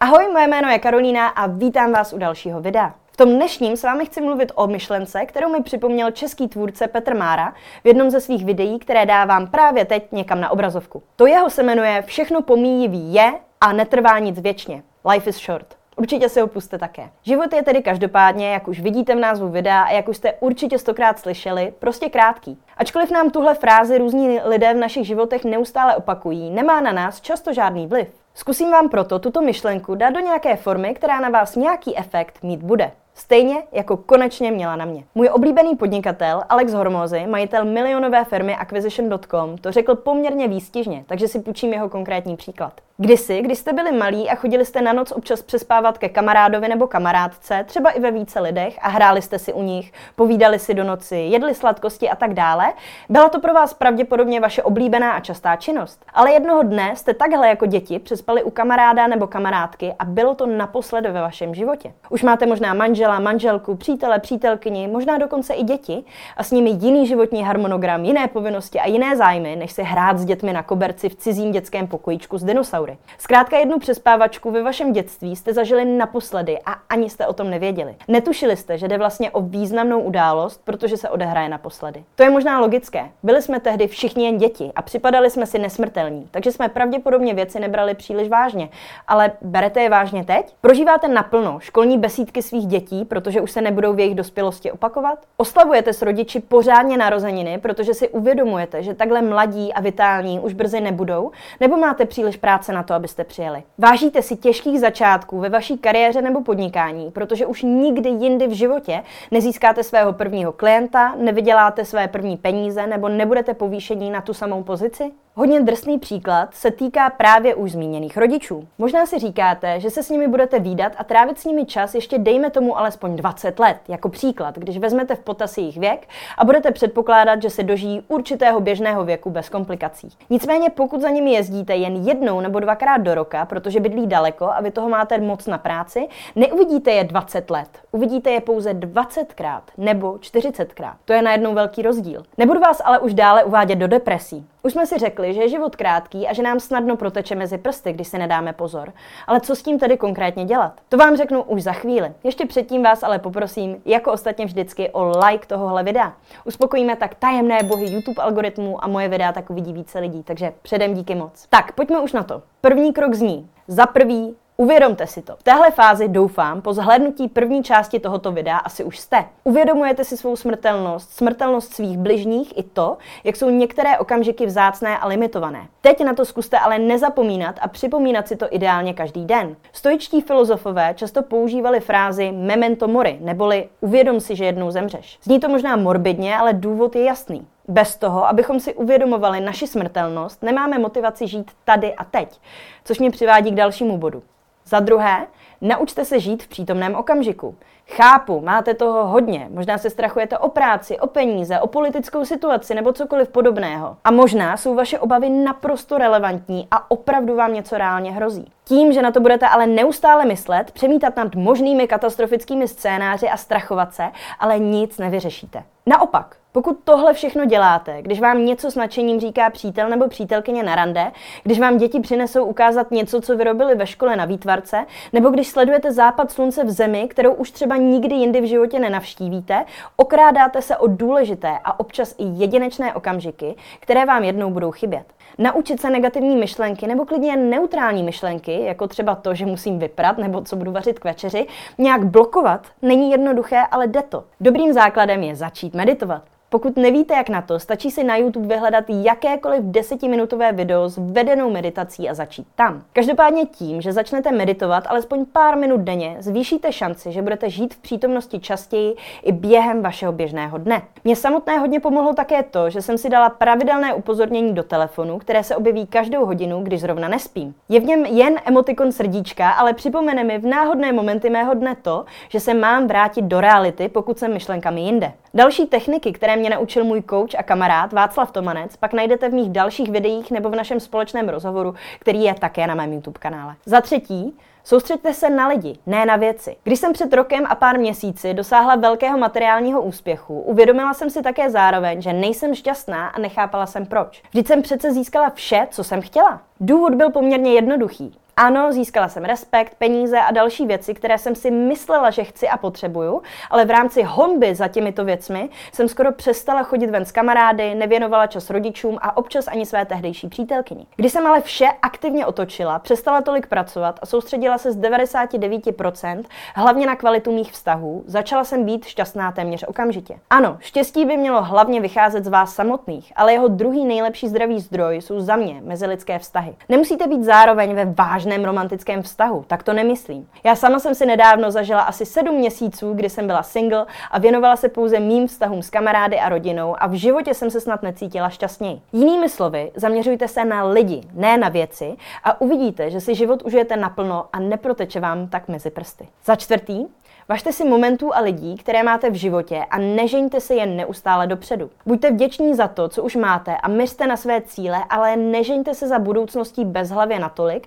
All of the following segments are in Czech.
Ahoj, moje jméno je Karolína a vítám vás u dalšího videa. V tom dnešním s vámi chci mluvit o myšlence, kterou mi připomněl český tvůrce Petr Mára v jednom ze svých videí, které dávám právě teď někam na obrazovku. To jeho se jmenuje Všechno pomíjivý je a netrvá nic věčně. Life is short. Určitě si ho puste také. Život je tedy každopádně, jak už vidíte v názvu videa a jak už jste určitě stokrát slyšeli, prostě krátký. Ačkoliv nám tuhle frázi různí lidé v našich životech neustále opakují, nemá na nás často žádný vliv. Zkusím vám proto tuto myšlenku dát do nějaké formy, která na vás nějaký efekt mít bude. Stejně jako konečně měla na mě. Můj oblíbený podnikatel Alex Hormozy, majitel milionové firmy Acquisition.com, to řekl poměrně výstižně, takže si půjčím jeho konkrétní příklad. Kdysi, když jste byli malí a chodili jste na noc občas přespávat ke kamarádovi nebo kamarádce, třeba i ve více lidech a hráli jste si u nich, povídali si do noci, jedli sladkosti a tak dále, byla to pro vás pravděpodobně vaše oblíbená a častá činnost. Ale jednoho dne jste takhle jako děti přespali u kamaráda nebo kamarádky a bylo to naposled ve vašem životě. Už máte možná manžela, manželku, přítele, přítelkyni, možná dokonce i děti a s nimi jiný životní harmonogram, jiné povinnosti a jiné zájmy, než se hrát s dětmi na koberci v cizím dětském pokojíčku s dinosaury dinosaury. Zkrátka jednu přespávačku ve vašem dětství jste zažili naposledy a ani jste o tom nevěděli. Netušili jste, že jde vlastně o významnou událost, protože se odehraje naposledy. To je možná logické. Byli jsme tehdy všichni jen děti a připadali jsme si nesmrtelní, takže jsme pravděpodobně věci nebrali příliš vážně. Ale berete je vážně teď? Prožíváte naplno školní besídky svých dětí, protože už se nebudou v jejich dospělosti opakovat? Oslavujete s rodiči pořádně narozeniny, protože si uvědomujete, že takhle mladí a vitální už brzy nebudou? Nebo máte příliš práce na to, abyste přijeli. Vážíte si těžkých začátků ve vaší kariéře nebo podnikání, protože už nikdy jindy v životě nezískáte svého prvního klienta, nevyděláte své první peníze nebo nebudete povýšení na tu samou pozici? Hodně drsný příklad se týká právě už zmíněných rodičů. Možná si říkáte, že se s nimi budete výdat a trávit s nimi čas ještě dejme tomu alespoň 20 let, jako příklad, když vezmete v potaz jejich věk a budete předpokládat, že se dožijí určitého běžného věku bez komplikací. Nicméně pokud za nimi jezdíte jen jednou nebo dvakrát do roka, protože bydlí daleko a vy toho máte moc na práci, neuvidíte je 20 let. Uvidíte je pouze 20krát nebo 40krát. To je najednou velký rozdíl. Nebudu vás ale už dále uvádět do depresí. Už jsme si řekli, že je život krátký a že nám snadno proteče mezi prsty, když si nedáme pozor. Ale co s tím tedy konkrétně dělat? To vám řeknu už za chvíli. Ještě předtím vás ale poprosím, jako ostatně vždycky, o like tohohle videa. Uspokojíme tak tajemné bohy YouTube algoritmů a moje videa tak uvidí více lidí, takže předem díky moc. Tak, pojďme už na to. První krok zní, za prvý Uvědomte si to. V téhle fázi doufám, po zhlédnutí první části tohoto videa asi už jste. Uvědomujete si svou smrtelnost, smrtelnost svých bližních i to, jak jsou některé okamžiky vzácné a limitované. Teď na to zkuste ale nezapomínat a připomínat si to ideálně každý den. Stoičtí filozofové často používali frázi memento mori, neboli uvědom si, že jednou zemřeš. Zní to možná morbidně, ale důvod je jasný. Bez toho, abychom si uvědomovali naši smrtelnost, nemáme motivaci žít tady a teď, což mě přivádí k dalšímu bodu. Za druhé, naučte se žít v přítomném okamžiku. Chápu, máte toho hodně. Možná se strachujete o práci, o peníze, o politickou situaci nebo cokoliv podobného. A možná jsou vaše obavy naprosto relevantní a opravdu vám něco reálně hrozí. Tím, že na to budete ale neustále myslet, přemítat nad možnými katastrofickými scénáři a strachovat se, ale nic nevyřešíte. Naopak, pokud tohle všechno děláte, když vám něco s nadšením říká přítel nebo přítelkyně na rande, když vám děti přinesou ukázat něco, co vyrobili ve škole na výtvarce, nebo když sledujete západ slunce v zemi, kterou už třeba nikdy jindy v životě nenavštívíte, okrádáte se o důležité a občas i jedinečné okamžiky, které vám jednou budou chybět. Naučit se negativní myšlenky nebo klidně neutrální myšlenky, jako třeba to, že musím vyprat nebo co budu vařit k večeři, nějak blokovat, není jednoduché, ale jde to. Dobrým základem je začít meditovat. Pokud nevíte, jak na to, stačí si na YouTube vyhledat jakékoliv desetiminutové video s vedenou meditací a začít tam. Každopádně tím, že začnete meditovat alespoň pár minut denně, zvýšíte šanci, že budete žít v přítomnosti častěji i během vašeho běžného dne. Mně samotné hodně pomohlo také to, že jsem si dala pravidelné upozornění do telefonu, které se objeví každou hodinu, když zrovna nespím. Je v něm jen emotikon srdíčka, ale připomene mi v náhodné momenty mého dne to, že se mám vrátit do reality, pokud jsem myšlenkami jinde. Další techniky, které mě naučil můj coach a kamarád Václav Tomanec, pak najdete v mých dalších videích nebo v našem společném rozhovoru, který je také na mém YouTube kanále. Za třetí, Soustřeďte se na lidi, ne na věci. Když jsem před rokem a pár měsíci dosáhla velkého materiálního úspěchu, uvědomila jsem si také zároveň, že nejsem šťastná a nechápala jsem proč. Vždyť jsem přece získala vše, co jsem chtěla. Důvod byl poměrně jednoduchý. Ano, získala jsem respekt, peníze a další věci, které jsem si myslela, že chci a potřebuju, ale v rámci honby za těmito věcmi jsem skoro přestala chodit ven s kamarády, nevěnovala čas rodičům a občas ani své tehdejší přítelkyni. Když jsem ale vše aktivně otočila, přestala tolik pracovat a soustředila se z 99% hlavně na kvalitu mých vztahů, začala jsem být šťastná téměř okamžitě. Ano, štěstí by mělo hlavně vycházet z vás samotných, ale jeho druhý nejlepší zdravý zdroj jsou za mě mezilidské vztahy. Nemusíte být zároveň ve vážném romantickém vztahu, tak to nemyslím. Já sama jsem si nedávno zažila asi sedm měsíců, kdy jsem byla single a věnovala se pouze mým vztahům s kamarády a rodinou a v životě jsem se snad necítila šťastněji. Jinými slovy, zaměřujte se na lidi, ne na věci a uvidíte, že si život užijete naplno a neproteče vám tak mezi prsty. Za čtvrtý, Važte si momentů a lidí, které máte v životě a nežeňte se jen neustále dopředu. Buďte vděční za to, co už máte a měřte na své cíle, ale nežeňte se za budoucností bezhlavě natolik,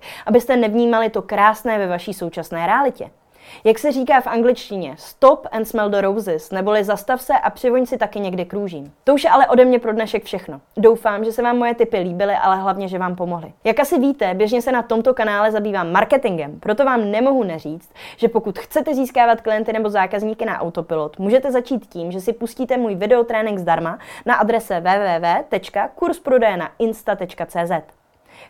abyste nevnímali to krásné ve vaší současné realitě. Jak se říká v angličtině, stop and smell the roses, neboli zastav se a přivoň si taky někde krůžím. To už je ale ode mě pro dnešek všechno. Doufám, že se vám moje tipy líbily, ale hlavně, že vám pomohly. Jak asi víte, běžně se na tomto kanále zabývám marketingem, proto vám nemohu neříct, že pokud chcete získávat klienty nebo zákazníky na autopilot, můžete začít tím, že si pustíte můj videotrénink zdarma na adrese www.kursprodejnainsta.cz.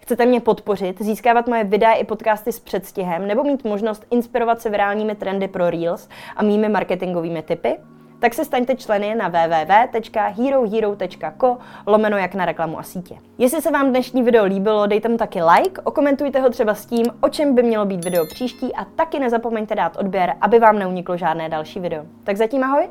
Chcete mě podpořit, získávat moje videa i podcasty s předstihem nebo mít možnost inspirovat se virálními trendy pro Reels a mými marketingovými typy? tak se staňte členy na www.herohero.co lomeno jak na reklamu a sítě. Jestli se vám dnešní video líbilo, dejte mu taky like, okomentujte ho třeba s tím, o čem by mělo být video příští a taky nezapomeňte dát odběr, aby vám neuniklo žádné další video. Tak zatím ahoj!